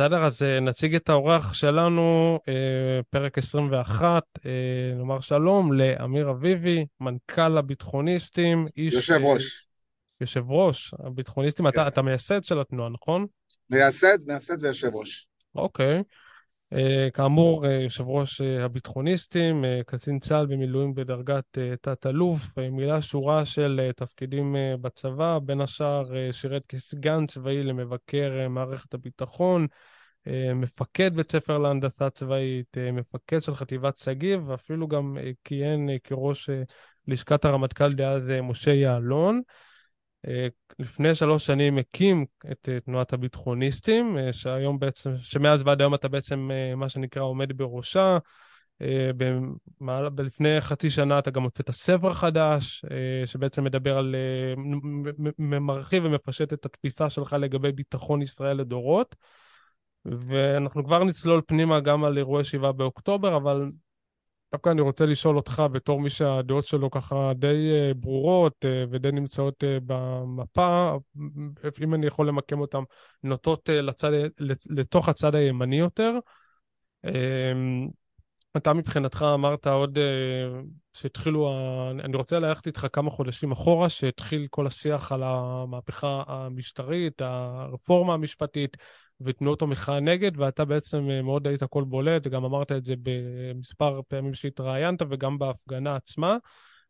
בסדר, אז אה, נציג את האורח שלנו, אה, פרק 21, אה, נאמר שלום לאמיר אביבי, מנכ"ל הביטחוניסטים, איש... יושב ראש. יושב ראש, הביטחוניסטים, אתה, אתה מייסד של התנועה, נכון? מייסד, מייסד ויושב ראש. אוקיי. כאמור, uh, יושב ראש uh, הביטחוניסטים, קצין צה"ל במילואים בדרגת תת-אלוף, מילא שורה של תפקידים בצבא, בין השאר שירת כסגן צבאי למבקר מערכת הביטחון, מפקד בית ספר להנדסה צבאית, מפקד של חטיבת שגיב, ואפילו גם כיהן כראש לשכת הרמטכ"ל דאז משה יעלון. אה, לפני שלוש שנים הקים את אה, תנועת הביטחוניסטים, אה, שהיום בעצם, שמאז ועד היום אתה בעצם, מה שנקרא, עומד בראשה. לפני חצי שנה אתה גם הוצאת ספר חדש, שבעצם מדבר על, מרחיב ומפשט את התפיסה שלך לגבי ביטחון ישראל לדורות. ואנחנו כבר נצלול פנימה גם על אירועי 7 באוקטובר, אבל דווקא אני רוצה לשאול אותך, בתור מי שהדעות שלו ככה די uh, ברורות uh, ודי נמצאות uh, במפה, אם אני יכול למקם אותן, נוטות לצד, לתוך הצד הימני יותר. אתה מבחינתך אמרת עוד uh, שהתחילו, אני רוצה ללכת איתך כמה חודשים אחורה, שהתחיל כל השיח על המהפכה המשטרית, הרפורמה המשפטית, ותנועות המחאה נגד, ואתה בעצם אה, מאוד היית קול בולט, וגם אמרת את זה במספר פעמים שהתראיינת, וגם בהפגנה עצמה,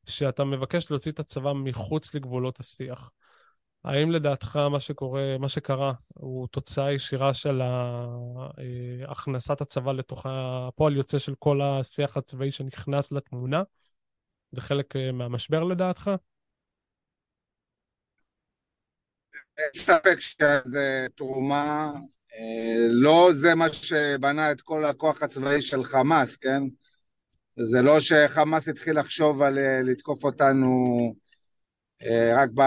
שאתה מבקש להוציא את הצבא מחוץ לגבולות השיח. האם לדעתך מה שקורה, מה שקרה, הוא תוצאה ישירה של אה, הכנסת הצבא לתוך הפועל יוצא של כל השיח הצבאי שנכנס לתמונה? זה חלק אה, מהמשבר לדעתך? אין ספק שזה תרומה לא זה מה שבנה את כל הכוח הצבאי של חמאס, כן? זה לא שחמאס התחיל לחשוב על אה, לתקוף אותנו אה, רק ב,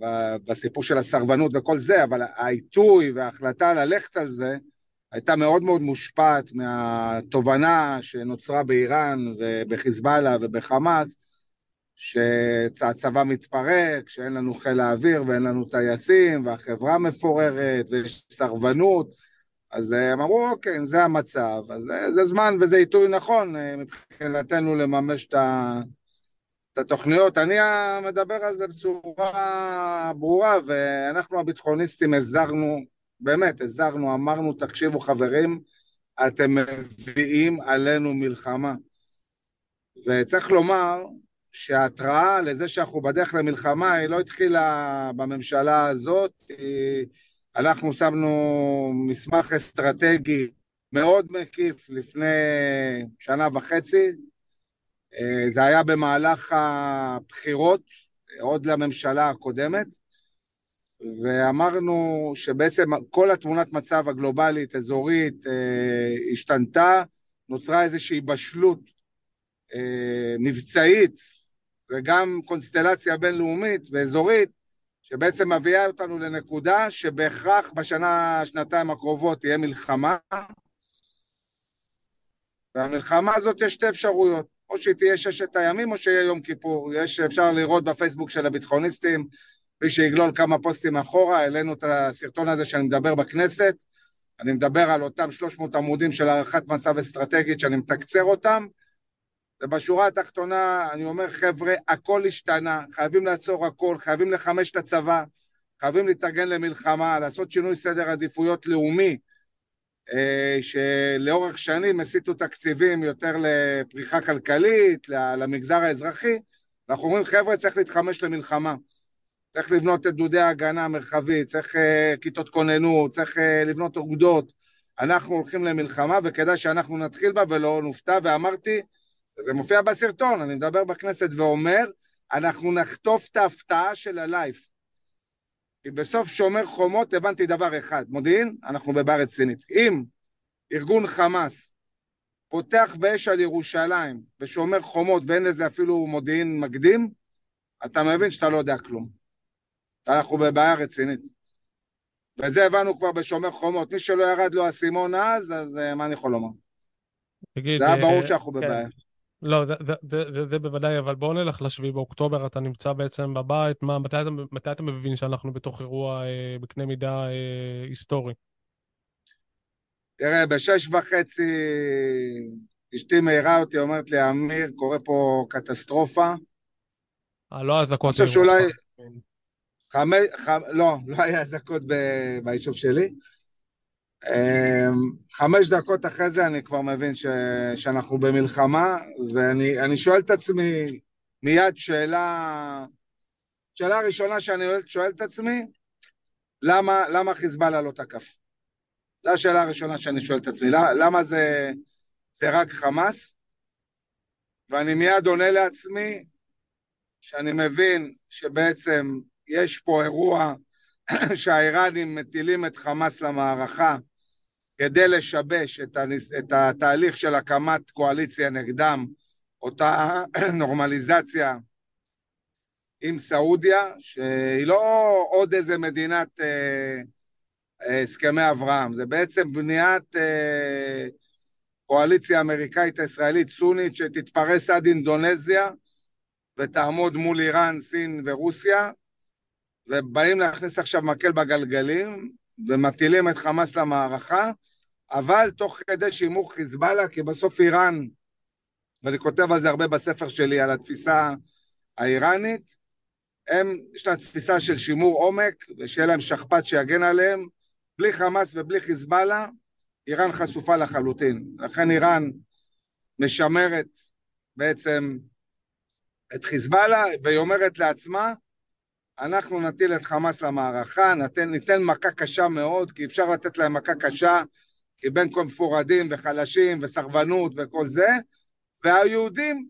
ב, בסיפור של הסרבנות וכל זה, אבל העיתוי וההחלטה ללכת על זה הייתה מאוד מאוד מושפעת מהתובנה שנוצרה באיראן ובחיזבאללה ובחמאס, שהצבא מתפרק, שאין לנו חיל האוויר ואין לנו טייסים, והחברה מפוררת, ויש סרבנות, אז הם אמרו, אוקיי, זה המצב, אז זה, זה זמן וזה עיתוי נכון אה, מבחינתנו לממש את, ה, את התוכניות. אני מדבר על זה בצורה ברורה, ואנחנו הביטחוניסטים הזהרנו, באמת, הזהרנו, אמרנו, תקשיבו חברים, אתם מביאים עלינו מלחמה. וצריך לומר שההתראה לזה שאנחנו בדרך למלחמה היא לא התחילה בממשלה הזאת, אנחנו שמנו מסמך אסטרטגי מאוד מקיף לפני שנה וחצי, זה היה במהלך הבחירות, עוד לממשלה הקודמת, ואמרנו שבעצם כל התמונת מצב הגלובלית, אזורית, אה, השתנתה, נוצרה איזושהי בשלות אה, מבצעית וגם קונסטלציה בינלאומית ואזורית, שבעצם מביאה אותנו לנקודה שבהכרח בשנה, שנתיים הקרובות תהיה מלחמה, והמלחמה הזאת יש שתי אפשרויות, או שהיא תהיה ששת הימים או שיהיה יום כיפור. יש, אפשר לראות בפייסבוק של הביטחוניסטים, מי שיגלול כמה פוסטים אחורה, העלינו את הסרטון הזה שאני מדבר בכנסת, אני מדבר על אותם 300 עמודים של הערכת מצב אסטרטגית שאני מתקצר אותם, ובשורה התחתונה אני אומר חבר'ה הכל השתנה, חייבים לעצור הכל, חייבים לחמש את הצבא, חייבים להתארגן למלחמה, לעשות שינוי סדר עדיפויות לאומי שלאורך שנים הסיטו תקציבים יותר לפריחה כלכלית, למגזר האזרחי, ואנחנו אומרים חבר'ה צריך להתחמש למלחמה, צריך לבנות את דודי ההגנה המרחבית, צריך uh, כיתות כוננות, צריך uh, לבנות אוגדות, אנחנו הולכים למלחמה וכדאי שאנחנו נתחיל בה ולא נופתע, ואמרתי זה מופיע בסרטון, אני מדבר בכנסת ואומר, אנחנו נחטוף את ההפתעה של הלייף. בסוף שומר חומות הבנתי דבר אחד, מודיעין, אנחנו בבעיה רצינית. אם ארגון חמאס פותח באש על ירושלים ושומר חומות ואין לזה אפילו מודיעין מקדים, אתה מבין שאתה לא יודע כלום. אנחנו בבעיה רצינית. ואת זה הבנו כבר בשומר חומות. מי שלא ירד לו האסימון אז, אז אה, מה אני יכול לומר? תגיד, זה היה ברור אה, שאנחנו כן. בבעיה. לא, זה, זה, זה, זה בוודאי, אבל בואו נלך לשביעי באוקטובר, אתה נמצא בעצם בבית, מה, מתי, מתי אתה מבין שאנחנו בתוך אירוע אה, בקנה מידה אה, היסטורי? תראה, בשש וחצי אשתי מעירה אותי, אומרת לי, אמיר, קורה פה קטסטרופה. אה, לא אזעקות. אני חושב שאולי... חמש... ח... לא, לא היה אזעקות ב... ביישוב שלי. אמ, חמש דקות אחרי זה אני כבר מבין ש... שאנחנו במלחמה, ואני שואל את עצמי מיד שאלה... שאלה ראשונה שאני שואל את עצמי, למה, למה חיזבאללה לא תקף? זו השאלה הראשונה שאני שואל את עצמי, למה זה, זה רק חמאס? ואני מיד עונה לעצמי שאני מבין שבעצם יש פה אירוע שהאיראנים מטילים את חמאס למערכה כדי לשבש את, הניס, את התהליך של הקמת קואליציה נגדם, אותה נורמליזציה עם סעודיה, שהיא לא עוד איזה מדינת אה, אה, הסכמי אברהם, זה בעצם בניית אה, קואליציה אמריקאית ישראלית סונית שתתפרס עד אינדונזיה ותעמוד מול איראן, סין ורוסיה, ובאים להכניס עכשיו מקל בגלגלים ומטילים את חמאס למערכה, אבל תוך כדי שימור חיזבאללה, כי בסוף איראן, ואני כותב על זה הרבה בספר שלי, על התפיסה האיראנית, הם, יש להם תפיסה של שימור עומק, ושיהיה להם שכפ"ץ שיגן עליהם. בלי חמאס ובלי חיזבאללה, איראן חשופה לחלוטין. לכן איראן משמרת בעצם את חיזבאללה, והיא אומרת לעצמה, אנחנו נטיל את חמאס למערכה, ניתן, ניתן מכה קשה מאוד, כי אפשר לתת להם מכה קשה, כי בין כה מפורדים וחלשים וסרבנות וכל זה, והיהודים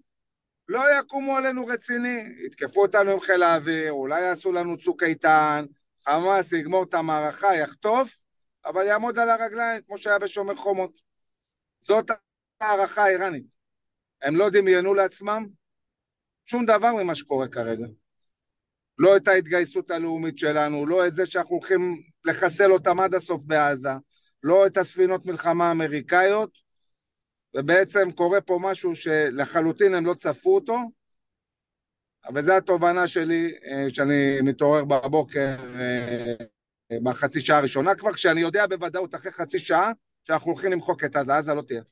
לא יקומו עלינו רציני, יתקפו אותנו עם חיל האוויר, אולי יעשו לנו צוק איתן, חמאס יגמור את המערכה, יחטוף, אבל יעמוד על הרגליים כמו שהיה בשומר חומות. זאת הערכה האיראנית. הם לא דמיינו לעצמם שום דבר ממה שקורה כרגע. לא את ההתגייסות הלאומית שלנו, לא את זה שאנחנו הולכים לחסל אותם עד הסוף בעזה, לא את הספינות מלחמה האמריקאיות, ובעצם קורה פה משהו שלחלוטין הם לא צפו אותו, אבל זו התובנה שלי, אה, שאני מתעורר בבוקר אה, בחצי שעה הראשונה כבר, כשאני יודע בוודאות אחרי חצי שעה שאנחנו הולכים למחוק את עזה, עזה לא תהיה.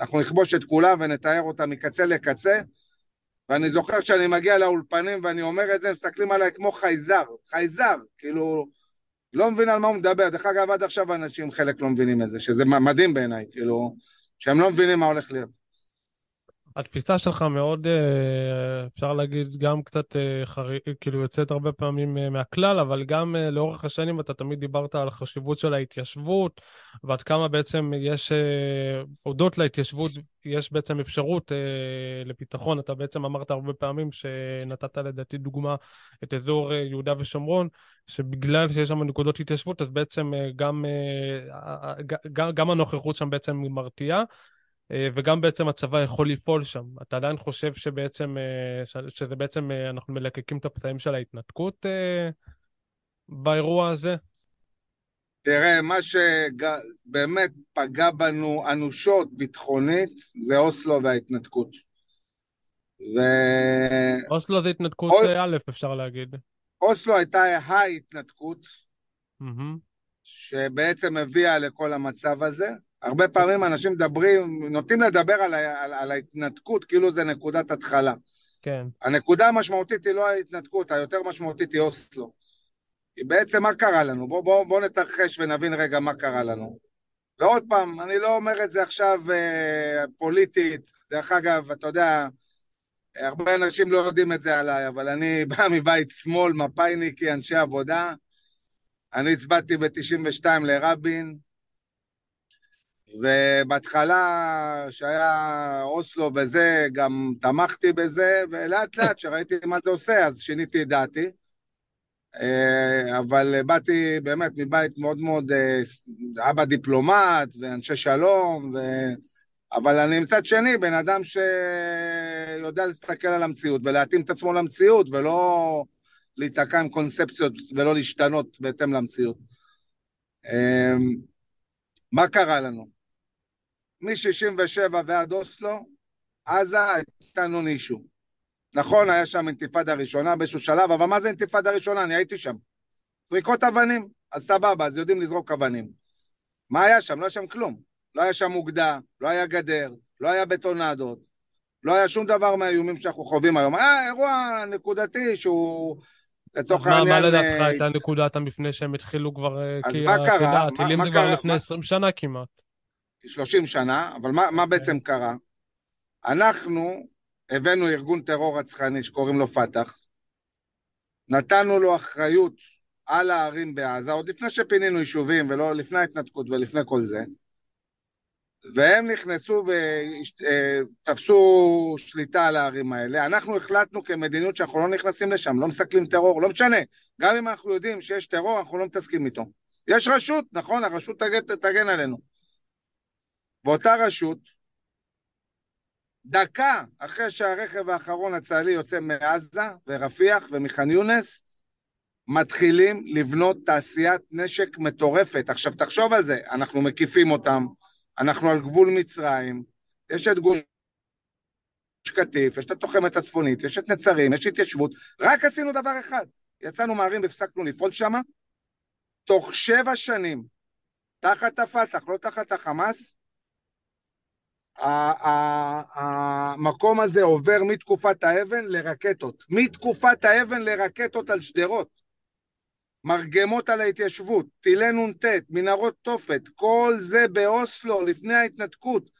אנחנו נכבוש את כולם ונתאר אותה מקצה לקצה, ואני זוכר שאני מגיע לאולפנים ואני אומר את זה, מסתכלים עליי כמו חייזר, חייזר, כאילו, לא מבין על מה הוא מדבר. דרך אגב, עד עכשיו אנשים חלק לא מבינים את זה, שזה מדהים בעיניי, כאילו, שהם לא מבינים מה הולך להיות. התפיסה שלך מאוד, אה, אפשר להגיד, גם קצת אה, חריג, כאילו יוצאת הרבה פעמים אה, מהכלל, אבל גם לאורך השנים אתה תמיד דיברת על החשיבות של ההתיישבות, ועד כמה בעצם יש, הודות להתיישבות, יש בעצם אפשרות לביטחון. אתה בעצם אמרת הרבה פעמים, שנתת לדעתי דוגמה את אזור יהודה ושומרון, שבגלל שיש שם נקודות התיישבות, אז בעצם גם, גם, גם הנוכחות שם בעצם מרתיעה. אה, וגם בעצם הצבא יכול לפעול שם. אתה עדיין חושב שבעצם, אה, שזה בעצם, אה, אנחנו מלקקים את הפצעים של ההתנתקות באירוע הזה? תראה, מה שבאמת פגע בנו אנושות ביטחונית זה אוסלו וההתנתקות. ו... אוסלו זה התנתקות אוס... א', אפשר להגיד. אוסלו הייתה ההתנתקות, mm-hmm. שבעצם הביאה לכל המצב הזה, הרבה פעמים אנשים מדברים, נוטים לדבר על, על, על ההתנתקות כאילו זה נקודת התחלה. כן. הנקודה המשמעותית היא לא ההתנתקות, היותר משמעותית היא אוסלו. כי בעצם מה קרה לנו? בואו בוא, בוא נתרחש ונבין רגע מה קרה לנו. ועוד פעם, אני לא אומר את זה עכשיו אה, פוליטית, דרך אגב, אתה יודע, הרבה אנשים לא יודעים את זה עליי, אבל אני בא מבית שמאל, מפא"יניקי, אנשי עבודה. אני הצבעתי ב-92 לרבין, ובהתחלה, שהיה אוסלו וזה, גם תמכתי בזה, ולאט לאט, כשראיתי מה זה עושה, אז שיניתי את דעתי. אה, אבל באתי באמת מבית מאוד מאוד, אה, אבא דיפלומט ואנשי שלום, ו... אבל אני מצד שני בן אדם שיודע להסתכל על המציאות ולהתאים את עצמו למציאות, ולא להיתקע עם קונספציות ולא להשתנות בהתאם למציאות. אה, מה קרה לנו? מ-67' ועד אוסלו, עזה הייתה נון אישו. נכון, היה שם אינתיפאדה ראשונה באיזשהו שלב, אבל מה זה אינתיפאדה ראשונה? אני הייתי שם. זריקות אבנים, אז סבבה, אז יודעים לזרוק אבנים. מה היה שם? לא היה שם כלום. לא היה שם אוגדה, לא היה גדר, לא היה בטונדות, לא היה שום דבר מהאיומים שאנחנו חווים היום. היה אירוע נקודתי שהוא לצורך העניין... מה לדעתך אה, הייתה נקודת המפנה שהם התחילו כבר... אה, אז מה קרה? הטילים זה כבר לפני 20 שנה כמעט. 30 שנה, אבל מה, מה אוקיי. בעצם קרה? אנחנו הבאנו ארגון טרור רצחני שקוראים לו פת"ח, נתנו לו אחריות על הערים בעזה, עוד לפני שפינינו יישובים, ולא לפני ההתנתקות ולפני כל זה, והם נכנסו ותפסו שליטה על הערים האלה. אנחנו החלטנו כמדיניות שאנחנו לא נכנסים לשם, לא מסכלים טרור, לא משנה. גם אם אנחנו יודעים שיש טרור, אנחנו לא מתעסקים איתו. יש רשות, נכון, הרשות תגן, תגן עלינו. באותה רשות, דקה אחרי שהרכב האחרון הצה"לי יוצא מעזה ורפיח ומח'אן יונס, מתחילים לבנות תעשיית נשק מטורפת. עכשיו תחשוב על זה, אנחנו מקיפים אותם, אנחנו על גבול מצרים, יש את גוש קטיף, יש את התוחמת הצפונית, יש את נצרים, יש התיישבות, רק עשינו דבר אחד, יצאנו מהערים והפסקנו לפעול שם, תוך שבע שנים, תחת הפת"ח, לא תחת החמאס, המקום הזה עובר מתקופת האבן לרקטות, מתקופת האבן לרקטות על שדרות. מרגמות על ההתיישבות, טילי נ"ט, מנהרות תופת, כל זה באוסלו, לפני ההתנתקות.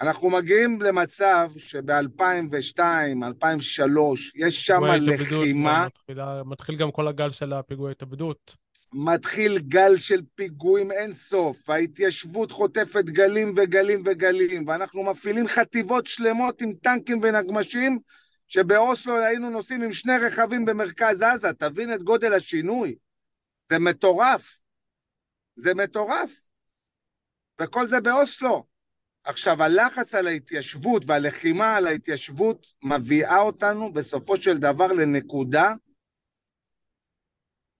אנחנו מגיעים למצב שב-2002, 2003, יש שם לחימה. מתחיל, מתחיל גם כל הגל של הפיגועי התאבדות. מתחיל גל של פיגועים אין סוף, ההתיישבות חוטפת גלים וגלים וגלים, ואנחנו מפעילים חטיבות שלמות עם טנקים ונגמשים, שבאוסלו היינו נוסעים עם שני רכבים במרכז עזה, תבין את גודל השינוי. זה מטורף. זה מטורף. וכל זה באוסלו. עכשיו, הלחץ על ההתיישבות והלחימה על ההתיישבות מביאה אותנו בסופו של דבר לנקודה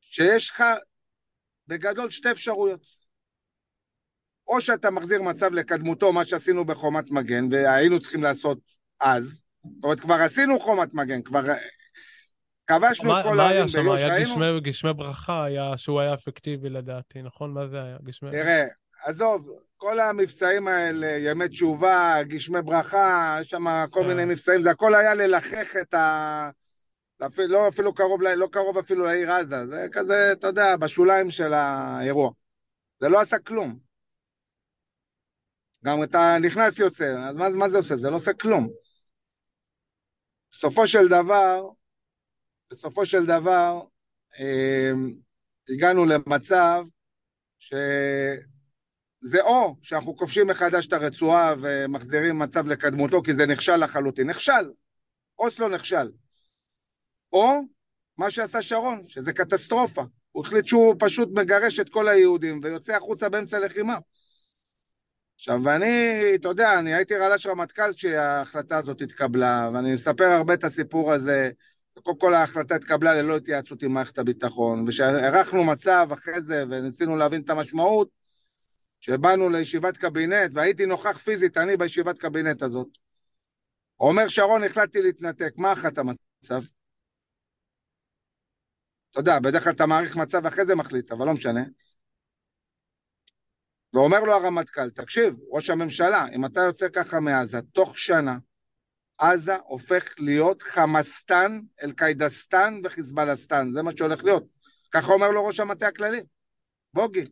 שיש לך בגדול שתי אפשרויות. או שאתה מחזיר מצב לקדמותו, מה שעשינו בחומת מגן, והיינו צריכים לעשות אז, זאת אומרת, כבר עשינו חומת מגן, כבר כבשנו את כל הערים ביו"ש, ראינו... מה היה שם? גשמי ברכה היה, שהוא היה אפקטיבי לדעתי, נכון? מה זה היה? גשמי... תראה, עזוב, כל המבצעים האלה, ימי תשובה, גשמי ברכה, יש שם כל מיני אה. מבצעים, זה הכל היה ללחך את ה... אפילו, לא אפילו קרוב, לא קרוב אפילו לעיר עזה, זה כזה, אתה יודע, בשוליים של האירוע. זה לא עשה כלום. גם אתה נכנס יוצא, אז מה, מה זה עושה? זה לא עושה כלום. בסופו של דבר, בסופו של דבר, אה, הגענו למצב שזה או שאנחנו כובשים מחדש את הרצועה ומחזירים מצב לקדמותו כי זה נכשל לחלוטין, נכשל, אוסלו נכשל. או מה שעשה שרון, שזה קטסטרופה. הוא החליט שהוא פשוט מגרש את כל היהודים ויוצא החוצה באמצע לחימה. עכשיו, ואני, אתה יודע, אני הייתי רל"ש רמטכ"ל כשההחלטה הזאת התקבלה, ואני מספר הרבה את הסיפור הזה. קודם כל ההחלטה התקבלה ללא התייעצות עם מערכת הביטחון, וכשהערכנו מצב אחרי זה וניסינו להבין את המשמעות, כשבאנו לישיבת קבינט, והייתי נוכח פיזית, אני בישיבת קבינט הזאת. אומר שרון, החלטתי להתנתק, מה אחת המצב? אתה יודע, בדרך כלל אתה מעריך מצב ואחרי זה מחליט, אבל לא משנה. ואומר לו הרמטכ"ל, תקשיב, ראש הממשלה, אם אתה יוצא ככה מעזה, תוך שנה, עזה הופך להיות חמאסטן, אל-קיידסטן וחיזבאלסטן, זה מה שהולך להיות. ככה אומר לו ראש המטה הכללי, בוגי.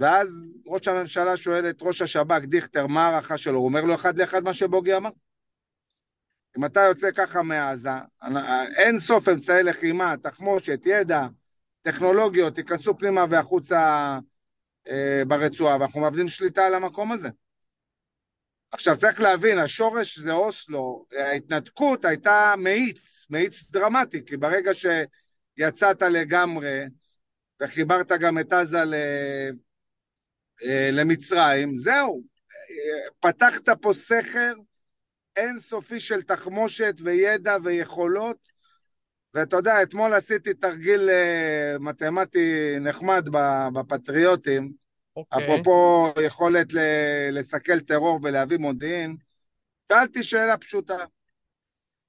ואז ראש הממשלה שואל את ראש השב"כ, דיכטר, מה ההערכה שלו? הוא אומר לו אחד לאחד מה שבוגי אמר. אם אתה יוצא ככה מעזה, אין סוף אמצעי לחימה, תחמושת, ידע, טכנולוגיות, ייכנסו פנימה והחוצה אה, ברצועה, ואנחנו מאבדים שליטה על המקום הזה. עכשיו צריך להבין, השורש זה אוסלו, ההתנתקות הייתה מאיץ, מאיץ דרמטי, כי ברגע שיצאת לגמרי וחיברת גם את עזה ל... אה, למצרים, זהו, פתחת פה סכר אינסופי של תחמושת וידע ויכולות, ואתה יודע, אתמול עשיתי תרגיל אה, מתמטי נחמד בפטריוטים, okay. אוקיי. אפרופו יכולת לסכל טרור ולהביא מודיעין, שאלתי שאלה פשוטה,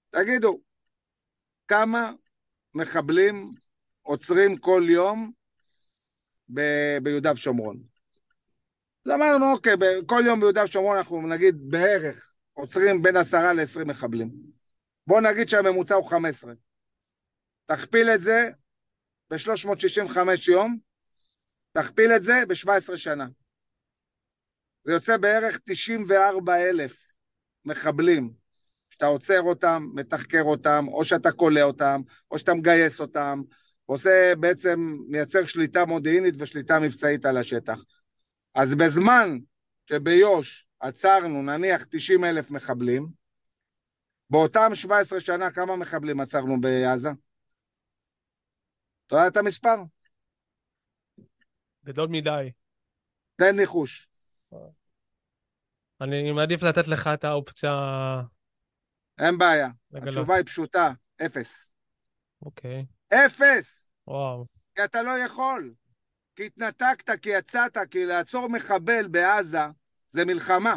תגידו, כמה מחבלים עוצרים כל יום ב- ביהודה ושומרון? אז אמרנו, אוקיי, כל יום ביהודה ושומרון אנחנו נגיד בערך עוצרים בין עשרה לעשרים מחבלים. בואו נגיד שהממוצע הוא חמש עשרה. תכפיל את זה ב-365 יום, תכפיל את זה ב-17 שנה. זה יוצא בערך 94 אלף מחבלים, שאתה עוצר אותם, מתחקר אותם, או שאתה כולא אותם, או שאתה מגייס אותם, עושה בעצם, מייצר שליטה מודיעינית ושליטה מבצעית על השטח. אז בזמן שביו"ש עצרנו נניח 90 אלף מחבלים, באותם 17 שנה כמה מחבלים עצרנו בעזה? אתה יודע את המספר? גדול מדי. תן ניחוש. אני מעדיף לתת לך את האופציה... אין בעיה. לגלות. התשובה היא פשוטה, אפס. אוקיי. אפס! וואו. כי אתה לא יכול. כי התנתקת, כי יצאת, כי לעצור מחבל בעזה זה מלחמה.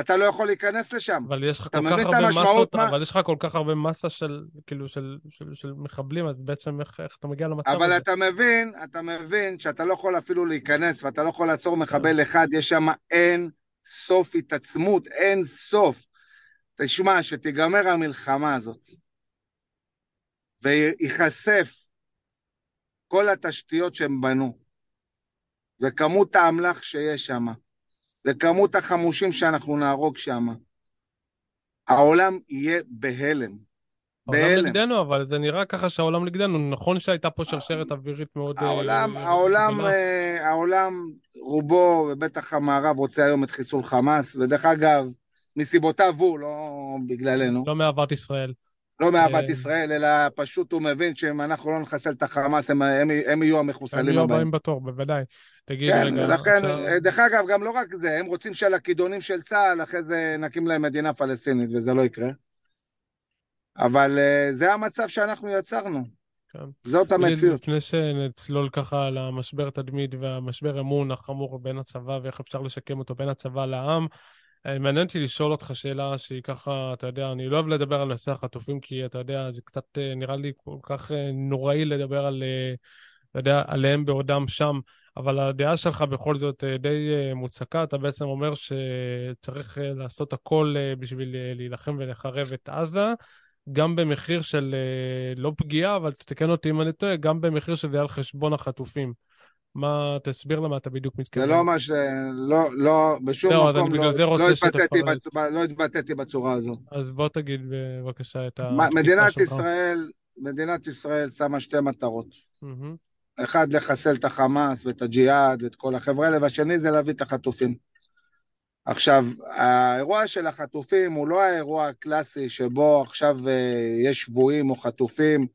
אתה לא יכול להיכנס לשם. אבל יש לך כל כך הרבה מסות, מה? אבל יש לך כל כך הרבה מסה של, כאילו, של, של, של מחבלים, אז בעצם איך, איך אתה מגיע למצב אבל הזה? אתה מבין, אתה מבין שאתה לא יכול אפילו להיכנס ואתה לא יכול לעצור מחבל אחד, יש שם אין סוף התעצמות, אין סוף. תשמע, שתיגמר המלחמה הזאת וייחשף כל התשתיות שהם בנו וכמות האמל"ח שיש שם וכמות החמושים שאנחנו נהרוג שם, העולם יהיה בהלם. העולם בהלם. נגדנו, אבל זה נראה ככה שהעולם נגדנו. נכון שהייתה פה שרשרת אווירית מאוד... אה, העולם, אה, העולם. אה, העולם, רובו, ובטח המערב רוצה היום את חיסול חמאס, ודרך אגב, מסיבותיו הוא, לא בגללנו, לא מאהבת ישראל. לא מאהבת אה. ישראל, אלא פשוט הוא מבין שאם אנחנו לא נחסל את החמאס, הם, הם, הם יהיו הם המחוסלים יהיו הבאים. הבאים בתור, בוודאי. תגיד כן, רגע, לכן, אתה- דרך אגב, גם לא רק זה, הם רוצים שעל הכידונים של צה"ל, אחרי זה נקים להם מדינה פלסטינית, וזה לא יקרה. אבל אה, זה המצב שאנחנו יצרנו, כן. זאת המציאות. לפני שנצלול ככה למשבר תדמית והמשבר אמון החמור בין הצבא ואיך אפשר לשקם אותו בין הצבא לעם, אה, מעניין אותי לשאול אותך שאלה שהיא ככה, אתה יודע, אני לא אוהב לדבר על נושא החטופים כי אתה יודע, זה קצת אה, נראה לי כל כך אה, נוראי לדבר על, אה, אתה יודע, עליהם בעודם שם, אבל הדעה שלך בכל זאת אה, די אה, מוצקה, אתה בעצם אומר שצריך אה, לעשות הכל אה, בשביל אה, להילחם ולחרב את עזה. גם במחיר של אה, לא פגיעה, אבל תתקן אותי אם אני טועה, גם במחיר שזה על חשבון החטופים. מה, תסביר למה אתה בדיוק זה מתכוון. לא מה ש... לא, לא, בשום אז מקום לא, זה רוצה לא, התבטאתי. בצורה, לא התבטאתי בצורה הזאת. אז בוא תגיד בבקשה את התפיסה מדינת. ישראל, מדינת ישראל שמה שתי מטרות. מהמם. אחד, לחסל את החמאס ואת הג'יהאד ואת כל החבר'ה האלה, והשני זה להביא את החטופים. עכשיו, האירוע של החטופים הוא לא האירוע הקלאסי שבו עכשיו אה, יש שבויים או חטופים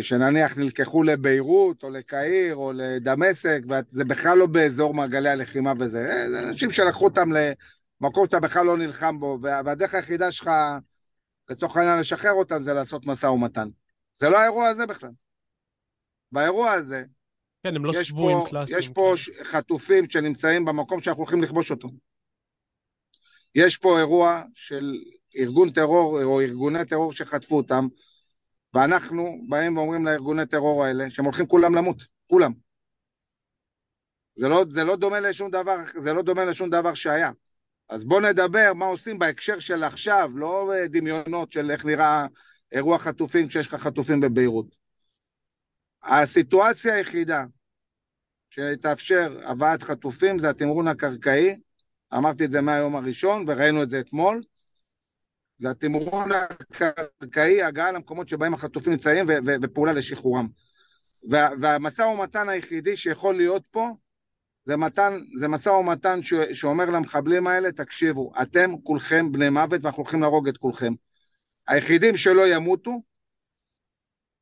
שנניח נלקחו לביירות או לקהיר או לדמשק, וזה בכלל לא באזור מעגלי הלחימה וזה. אה, זה אנשים שלקחו אותם למקום שאתה בכלל לא נלחם בו, וה- והדרך היחידה שלך, לצורך העניין, לשחרר אותם זה לעשות משא ומתן. זה לא האירוע הזה בכלל. באירוע הזה, כן, הם לא יש שבויים פה, קלאסיים. יש פה ש- חטופים שנמצאים במקום שאנחנו הולכים לכבוש אותו. יש פה אירוע של ארגון טרור או ארגוני טרור שחטפו אותם, ואנחנו באים ואומרים לארגוני טרור האלה שהם הולכים כולם למות, כולם. זה לא, זה לא דומה לשום דבר, זה לא דומה לשום דבר שהיה. אז בואו נדבר מה עושים בהקשר של עכשיו, לא דמיונות של איך נראה אירוע חטופים כשיש לך חטופים בביירות. הסיטואציה היחידה שתאפשר הבאת חטופים זה התמרון הקרקעי, אמרתי את זה מהיום הראשון וראינו את זה אתמול, זה התמרון הקרקעי, הגעה למקומות שבהם החטופים נמצאים ופעולה לשחרורם. וה- והמשא ומתן היחידי שיכול להיות פה זה, מתן, זה משא ומתן ש- שאומר למחבלים האלה, תקשיבו, אתם כולכם בני מוות ואנחנו הולכים להרוג את כולכם. היחידים שלא ימותו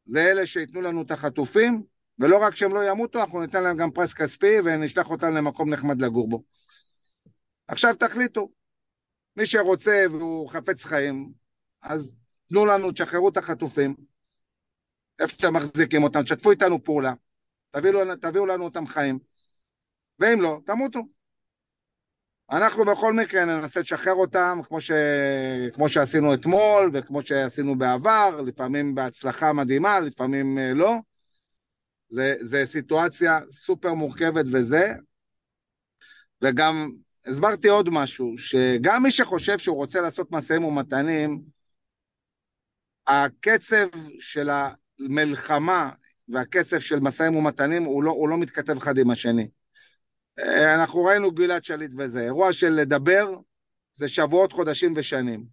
זה אלה שייתנו לנו את החטופים, ולא רק שהם לא ימותו, אנחנו ניתן להם גם פרס כספי ונשלח אותם למקום נחמד לגור בו. עכשיו תחליטו, מי שרוצה והוא חפץ חיים, אז תנו לנו, תשחררו את החטופים, איפה שאתם מחזיקים אותם, תשתפו איתנו פעולה, תביאו, תביאו לנו אותם חיים, ואם לא, תמותו. אנחנו בכל מקרה ננסה לשחרר אותם כמו, ש... כמו שעשינו אתמול וכמו שעשינו בעבר, לפעמים בהצלחה מדהימה, לפעמים אה, לא. זה, זה סיטואציה סופר מורכבת וזה, וגם הסברתי עוד משהו, שגם מי שחושב שהוא רוצה לעשות משאים ומתנים, הקצב של המלחמה והקצב של משאים ומתנים הוא לא, הוא לא מתכתב אחד עם השני. אה, אנחנו ראינו גלעד שליט וזה, אירוע של לדבר זה שבועות, חודשים ושנים.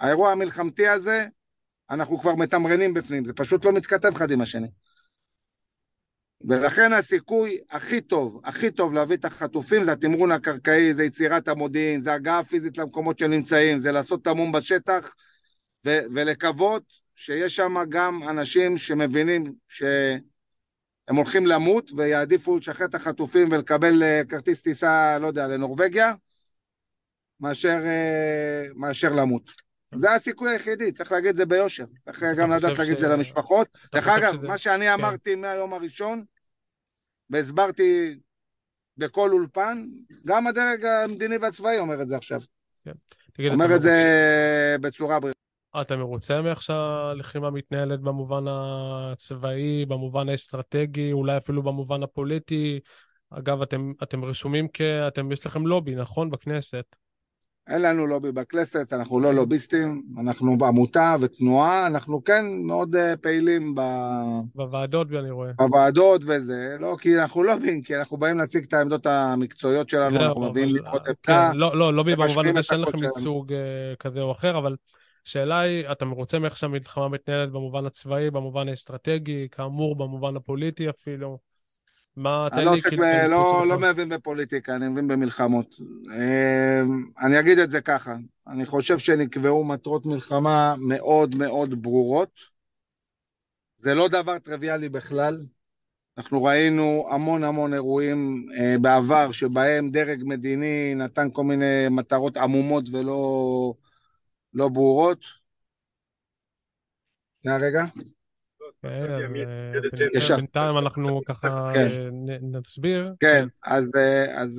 האירוע המלחמתי הזה, אנחנו כבר מתמרנים בפנים, זה פשוט לא מתכתב אחד עם השני. ולכן הסיכוי הכי טוב, הכי טוב להביא את החטופים זה התמרון הקרקעי, זה יצירת המודיעין, זה הגעה פיזית למקומות שהם נמצאים, זה לעשות תמום בשטח ו- ולקוות שיש שם גם אנשים שמבינים שהם הולכים למות ויעדיפו לשחרר את החטופים ולקבל אה, כרטיס טיסה, לא יודע, לנורבגיה, מאשר, אה, מאשר למות. זה הסיכוי היחידי, צריך להגיד את זה ביושר. צריך גם לדעת להגיד את זה למשפחות. דרך אגב, מה שאני כן. אמרתי מהיום הראשון, והסברתי בכל אולפן, גם הדרג המדיני והצבאי אומר את זה עכשיו. כן. אומר את זה בצורה בריאה. אתה מרוצה מאיך שהלחימה מתנהלת במובן הצבאי, במובן האסטרטגי, אולי אפילו במובן הפוליטי? אגב, אתם, אתם רשומים כ... אתם, יש לכם לובי, נכון? בכנסת. אין לנו לובי בכנסת, אנחנו לא לוביסטים, אנחנו בעמותה ותנועה, אנחנו כן מאוד uh, פעילים ב... בוועדות, אני רואה. בוועדות וזה, לא כי אנחנו לובים, כי אנחנו באים להציג את העמדות המקצועיות שלנו, אנחנו מביאים לראות את כן, ה... לא, לא, לובי במובן הזה שאין לכם ייצוג uh, כזה או אחר, אבל השאלה היא, אתה מרוצה מאיך שהמלחמה מתנהלת במובן הצבאי, במובן האסטרטגי, כאמור במובן הפוליטי אפילו? מה, תן לי... אני לא עוסק, כאילו, לא, לא מבין בפוליטיקה, אני מבין במלחמות. אמ, אני אגיד את זה ככה, אני חושב שנקבעו מטרות מלחמה מאוד מאוד ברורות. זה לא דבר טריוויאלי בכלל. אנחנו ראינו המון המון אירועים אה, בעבר שבהם דרג מדיני נתן כל מיני מטרות עמומות ולא לא ברורות. שנייה רגע. אה, בינתיים אנחנו ככה. אה, נסביר. כן. אז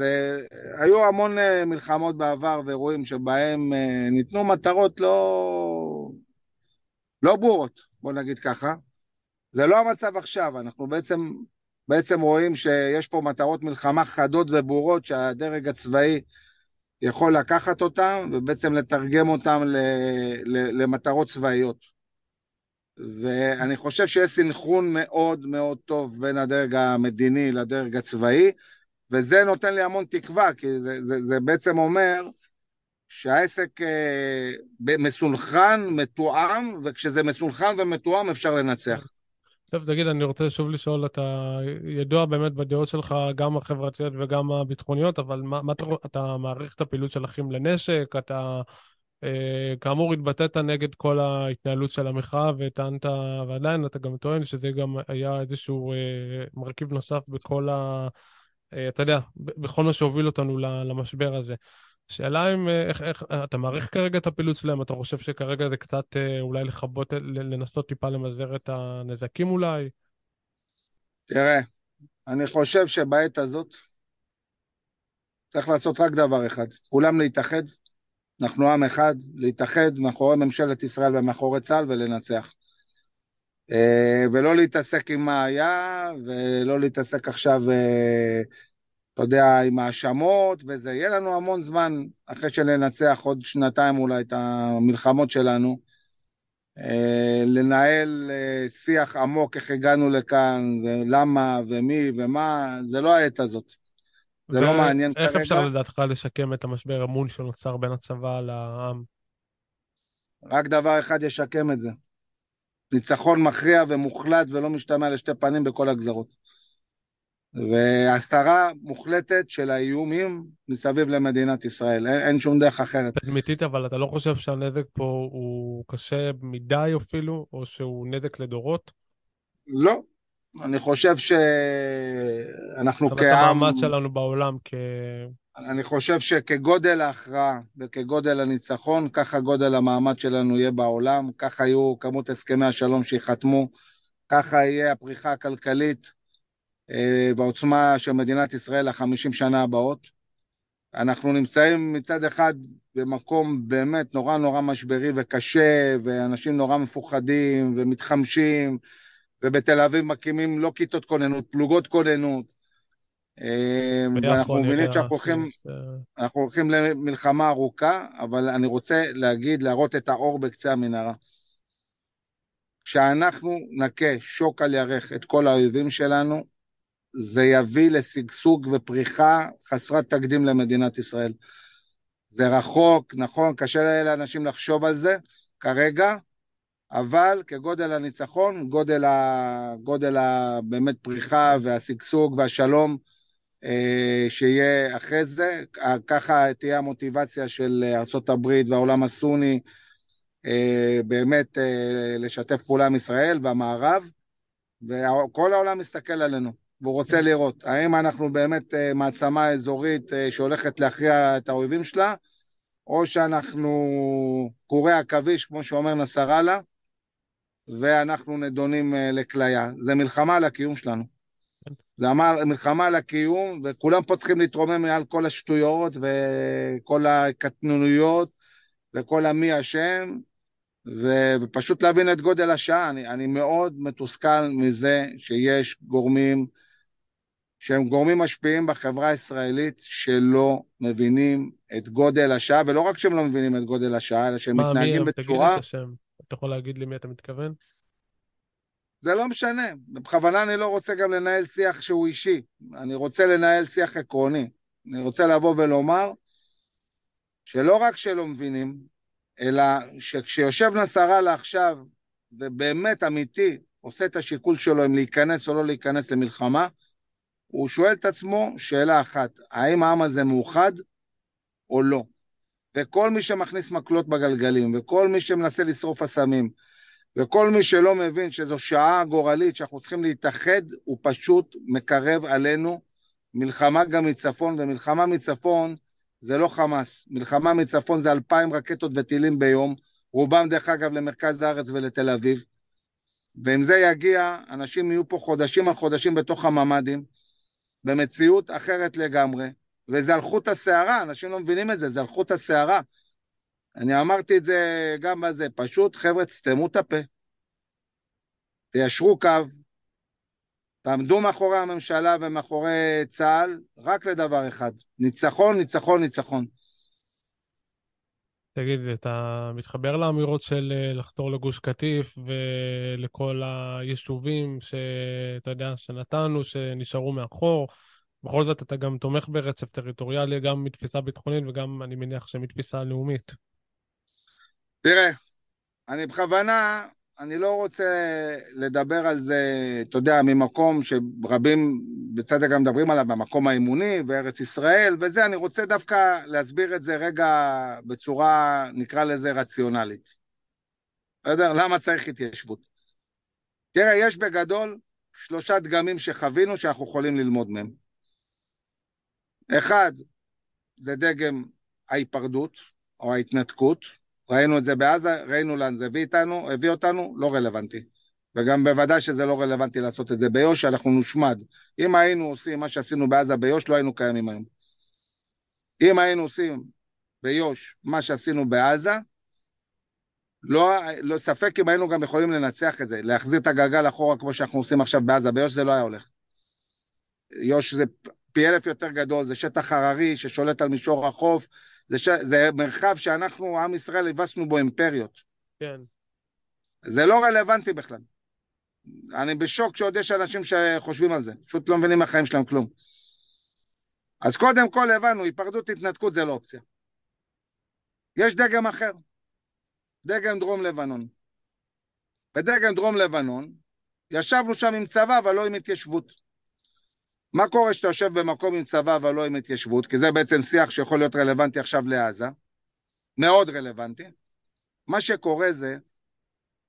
אה, היו המון מלחמות בעבר ואירועים שבהם ניתנו מטרות לא, לא ברורות, בוא נגיד ככה. זה לא המצב עכשיו, אנחנו בעצם, בעצם רואים שיש פה מטרות מלחמה חדות וברורות שהדרג הצבאי יכול לקחת אותן ובעצם לתרגם אותן למטרות צבאיות. ואני חושב שיש סנכרון מאוד מאוד טוב בין הדרג המדיני לדרג הצבאי, וזה נותן לי המון תקווה, כי זה, זה, זה בעצם אומר שהעסק אה, מסונכרן, מתואם, וכשזה מסונכרן ומתואם אפשר לנצח. טוב, תגיד, אני רוצה שוב לשאול, אתה ידוע באמת בדעות שלך, גם החברתיות וגם הביטחוניות, אבל מה, מה אתה, אתה מעריך את הפעילות של אחים לנשק? אתה כאמור, התבטאת נגד כל ההתנהלות של המחאה וטענת, ועדיין אתה גם טוען שזה גם היה איזשהו אה, מרכיב נוסף בכל ה... אה, אתה יודע, בכל מה שהוביל אותנו למשבר הזה. שאלה אם, איך, איך, אתה מעריך כרגע את הפעילות שלהם? אתה חושב שכרגע זה קצת אולי לכבות, לנסות טיפה למזער את הנזקים אולי? תראה, אני חושב שבעת הזאת צריך לעשות רק דבר אחד, כולם להתאחד אנחנו עם אחד, להתאחד מאחורי ממשלת ישראל ומאחורי צה"ל ולנצח. אה, ולא להתעסק עם מה היה, ולא להתעסק עכשיו, אה, אתה יודע, עם האשמות וזה. יהיה לנו המון זמן, אחרי שננצח עוד שנתיים אולי את המלחמות שלנו, אה, לנהל שיח עמוק איך הגענו לכאן, ולמה, ומי, ומה, זה לא העת הזאת. זה לא מעניין כרגע. איך אפשר לדעתך לשקם את המשבר אמון שנוצר בין הצבא לעם? רק דבר אחד ישקם את זה. ניצחון מכריע ומוחלט ולא משתמע לשתי פנים בכל הגזרות. והסתרה מוחלטת של האיומים מסביב למדינת ישראל, אין, אין שום דרך אחרת. תדמיתית, אבל אתה לא חושב שהנזק פה הוא קשה מדי אפילו, או שהוא נזק לדורות? לא, אני חושב שאנחנו כעם... המאמץ שלנו בעולם כ... אני חושב שכגודל ההכרעה וכגודל הניצחון, ככה גודל המאמץ שלנו יהיה בעולם, ככה יהיו כמות הסכמי השלום שיחתמו, ככה יהיה הפריחה הכלכלית אה, בעוצמה של מדינת ישראל לחמישים שנה הבאות. אנחנו נמצאים מצד אחד במקום באמת נורא נורא משברי וקשה, ואנשים נורא מפוחדים ומתחמשים, ובתל אביב מקימים לא כיתות כוננות, פלוגות כוננות. אה, ואנחנו מבינים שאנחנו הולכים, אנחנו הולכים למלחמה ארוכה, אבל אני רוצה להגיד, להראות את האור בקצה המנהרה. כשאנחנו נכה שוק על ירך את כל האויבים שלנו, זה יביא לשגשוג ופריחה חסרת תקדים למדינת ישראל. זה רחוק, נכון, קשה לאנשים לחשוב על זה כרגע, אבל כגודל הניצחון, גודל, ה, גודל ה, באמת פריחה והשגשוג והשלום אה, שיהיה אחרי זה, ככה תהיה המוטיבציה של ארה"ב והעולם הסוני אה, באמת אה, לשתף פעולה עם ישראל והמערב, וכל העולם מסתכל עלינו, והוא רוצה לראות האם אנחנו באמת מעצמה אזורית שהולכת להכריע את האויבים שלה, או שאנחנו קורי עכביש, כמו שאומר נסראללה, ואנחנו נדונים לכליה. זה מלחמה על הקיום שלנו. זה אמר, מלחמה על הקיום, וכולם פה צריכים להתרומם מעל כל השטויות וכל הקטנוניות וכל המי אשם, ופשוט להבין את גודל השעה. אני, אני מאוד מתוסכל מזה שיש גורמים שהם גורמים משפיעים בחברה הישראלית שלא מבינים את גודל השעה, ולא רק שהם לא מבינים את גודל השעה, אלא שהם מה, מתנהגים מי, בצורה... אתה יכול להגיד לי מי אתה מתכוון? זה לא משנה. בכוונה אני לא רוצה גם לנהל שיח שהוא אישי. אני רוצה לנהל שיח עקרוני. אני רוצה לבוא ולומר שלא רק שלא מבינים, אלא שכשיושב נסראללה עכשיו, ובאמת אמיתי, עושה את השיקול שלו אם להיכנס או לא להיכנס למלחמה, הוא שואל את עצמו שאלה אחת, האם העם הזה מאוחד או לא? וכל מי שמכניס מקלות בגלגלים, וכל מי שמנסה לשרוף אסמים, וכל מי שלא מבין שזו שעה גורלית שאנחנו צריכים להתאחד, הוא פשוט מקרב עלינו. מלחמה גם מצפון, ומלחמה מצפון זה לא חמאס, מלחמה מצפון זה אלפיים רקטות וטילים ביום, רובם דרך אגב למרכז הארץ ולתל אביב, ואם זה יגיע, אנשים יהיו פה חודשים על חודשים בתוך הממ"דים, במציאות אחרת לגמרי, וזה על חוט השערה, אנשים לא מבינים את זה, זה על חוט השערה. אני אמרתי את זה גם בזה, פשוט חבר'ה, תסתמו את הפה, תיישרו קו, תעמדו מאחורי הממשלה ומאחורי צה"ל רק לדבר אחד, ניצחון, ניצחון, ניצחון. תגיד, אתה מתחבר לאמירות של אה, לחתור לגוש קטיף ולכל היישובים שאתה יודע, שנתנו, שנשארו מאחור? בכל זאת אתה גם תומך ברצף טריטוריאלי, גם מתפיסה ביטחונית וגם, אני מניח, שמתפיסה לאומית. תראה, אני בכוונה, אני לא רוצה לדבר על זה, אתה יודע, ממקום שרבים בצדק גם מדברים עליו, במקום האמוני, בארץ ישראל, וזה, אני רוצה דווקא להסביר את זה רגע בצורה, נקרא לזה, רציונלית. בסדר? למה צריך התיישבות? תראה, יש בגדול שלושה דגמים שחווינו שאנחנו יכולים ללמוד מהם. אחד, זה דגם ההיפרדות או ההתנתקות, ראינו את זה בעזה, ראינו לאן זה הביא איתנו, הביא אותנו, לא רלוונטי. וגם בוודאי שזה לא רלוונטי לעשות את זה ביו"ש, אנחנו נושמד. אם היינו עושים מה שעשינו בעזה ביו"ש, לא היינו קיימים היום. אם היינו עושים ביו"ש מה שעשינו בעזה, לא, לא ספק אם היינו גם יכולים לנצח את זה, להחזיר את הגלגל אחורה כמו שאנחנו עושים עכשיו בעזה, ביו"ש זה לא היה הולך. יו"ש זה פי אלף יותר גדול, זה שטח הררי ששולט על מישור החוף, זה, ש... זה מרחב שאנחנו, עם ישראל, הבסנו בו אימפריות. כן. זה לא רלוונטי בכלל. אני בשוק שעוד יש אנשים שחושבים על זה, פשוט לא מבינים מהחיים שלהם כלום. אז קודם כל הבנו, היפרדות התנתקות זה לא אופציה. יש דגם אחר, דגם דרום לבנון. בדגם דרום לבנון ישבנו שם עם צבא אבל לא עם התיישבות. מה קורה כשאתה יושב במקום עם צבא אבל לא עם התיישבות? כי זה בעצם שיח שיכול להיות רלוונטי עכשיו לעזה, מאוד רלוונטי. מה שקורה זה,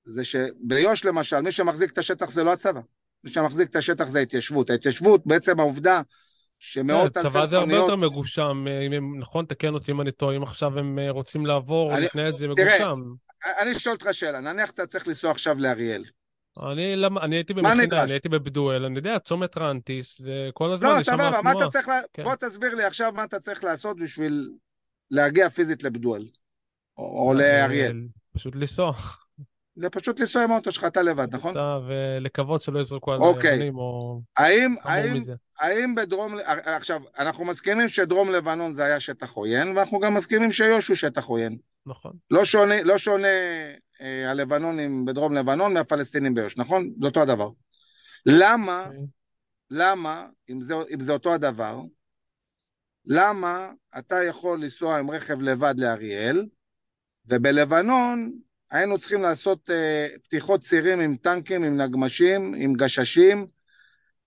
זה שביו"ש למשל, מי שמחזיק את השטח זה לא הצבא, מי שמחזיק את השטח זה ההתיישבות. ההתיישבות, בעצם העובדה שמאות אלפי מכוניות... צבא זה הרבה יותר מגושם, אם הם, נכון, תקן אותי אם אני טועה, אם עכשיו הם אה, רוצים לעבור, אני, לפני זה מגושם. תראה, אני אשאל אותך שאלה, נניח אתה צריך לנסוע עכשיו לאריאל. אני, למה, אני הייתי במכינה, אני הייתי בבדואל, אני יודע, צומת רנטיס, וכל הזמן לא, סבבה, מה אתה צריך, כן. בוא תסביר לי עכשיו מה אתה צריך לעשות בשביל להגיע פיזית לבדואל, או, או לאריאל. פשוט לנסוע. זה פשוט לנסוע עם האוטו שלך, אתה לבד, נכון? ולקוות שלא יזרקו על אוקיי. אבנים או... האם, האם. האם בדרום, עכשיו, אנחנו מסכימים שדרום לבנון זה היה שטח עוין, ואנחנו גם מסכימים שיו"ש הוא שטח עוין. נכון. לא שונה, לא שונה אה, הלבנונים בדרום לבנון מהפלסטינים ביו"ש, נכון? זה אותו הדבר. למה, אוקיי. למה, אם זה, אם זה אותו הדבר, למה אתה יכול לנסוע עם רכב לבד לאריאל, ובלבנון היינו צריכים לעשות אה, פתיחות צירים עם טנקים, עם נגמשים, עם גששים, אה,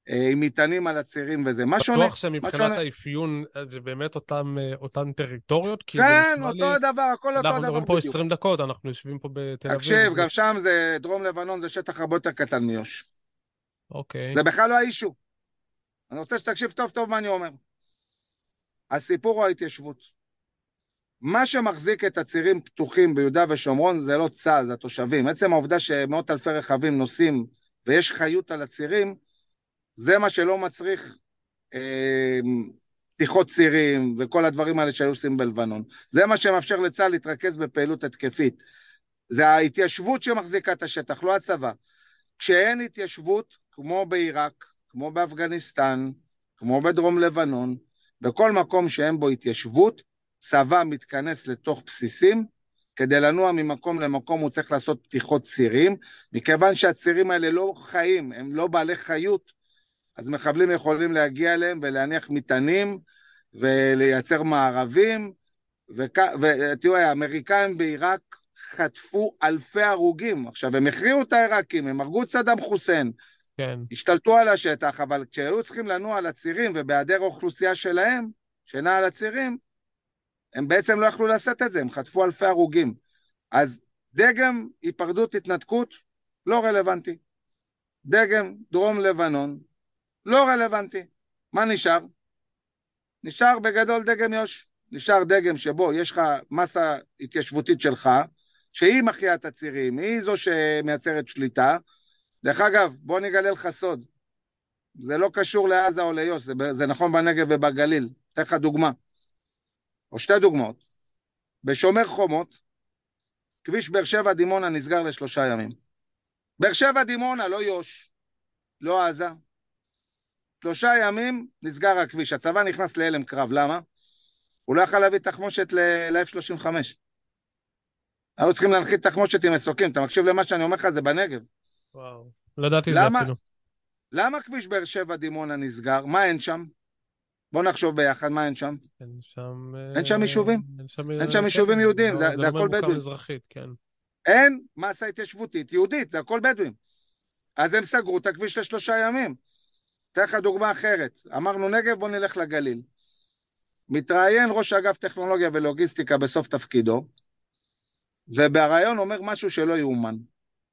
עם מטענים על הצירים וזה. מה שונה? בטוח שמבחינת? האפיון אה, זה באמת אותם, אה, אותן טריטוריות? כן, אותו לי- הדבר, הכל אותו אנחנו דבר מדברים פה בדיוק. 20 דקות, אנחנו יושבים פה בתל אביב. תקשיב, גם שם זה, דרום לבנון זה שטח הרבה יותר קטן מיו"ש. אוקיי. זה בכלל לא האישו. אני רוצה שתקשיב טוב טוב מה אני אומר. הסיפור הוא ההתיישבות. מה שמחזיק את הצירים פתוחים ביהודה ושומרון זה לא צה"ל, זה התושבים. עצם העובדה שמאות אלפי רכבים נוסעים ויש חיות על הצירים, זה מה שלא מצריך אה, פתיחות צירים וכל הדברים האלה שהיו עושים בלבנון. זה מה שמאפשר לצה"ל להתרכז בפעילות התקפית. זה ההתיישבות שמחזיקה את השטח, לא הצבא. כשאין התיישבות, כמו בעיראק, כמו באפגניסטן, כמו בדרום לבנון, בכל מקום שאין בו התיישבות, צבא מתכנס לתוך בסיסים, כדי לנוע ממקום למקום הוא צריך לעשות פתיחות צירים, מכיוון שהצירים האלה לא חיים, הם לא בעלי חיות, אז מחבלים יכולים להגיע אליהם ולהניח מטענים ולייצר מארבים, וכ- ותראו, האמריקאים בעיראק חטפו אלפי הרוגים. עכשיו, הם הכריעו את העיראקים, הם הרגו את סדאם חוסיין, כן. השתלטו על השטח, אבל כשהיו צריכים לנוע על הצירים ובהיעדר האוכלוסייה שלהם, שנעה על הצירים, הם בעצם לא יכלו לעשות את זה, הם חטפו אלפי הרוגים. אז דגם היפרדות התנתקות, לא רלוונטי. דגם דרום לבנון, לא רלוונטי. מה נשאר? נשאר בגדול דגם יו"ש. נשאר דגם שבו יש לך מסה התיישבותית שלך, שהיא מחיה את הצירים, היא זו שמייצרת שליטה. דרך אגב, בוא נגלה לך סוד, זה לא קשור לעזה או ליו"ש, זה, זה נכון בנגב ובגליל. אתן לך דוגמה, או שתי דוגמאות. בשומר חומות, כביש באר שבע דימונה נסגר לשלושה ימים. באר שבע דימונה, לא יו"ש, לא עזה. שלושה ימים נסגר הכביש, הצבא נכנס להלם קרב, למה? הוא לא יכל להביא תחמושת ל-F-35. היו צריכים להנחית תחמושת עם מסוקים, אתה מקשיב למה שאני אומר לך, זה בנגב. וואו. לא ידעתי את זה? אפילו. למה כביש באר שבע דימונה נסגר? מה אין שם? בוא נחשוב ביחד, מה אין שם? אין שם... אין שם אה, יישובים? אין שם, אין שם כן, יישובים יהודיים, לא- זה- זה זה לא הכל בדואים. כן. אין מסה התיישבותית יהודית, זה הכל בדואים. אז הם סגרו את הכביש לשלושה ימים. אתן לך דוגמה אחרת. אמרנו נגב, בוא נלך לגליל. מתראיין ראש אגף טכנולוגיה ולוגיסטיקה בסוף תפקידו, ובריאיון אומר משהו שלא יאומן.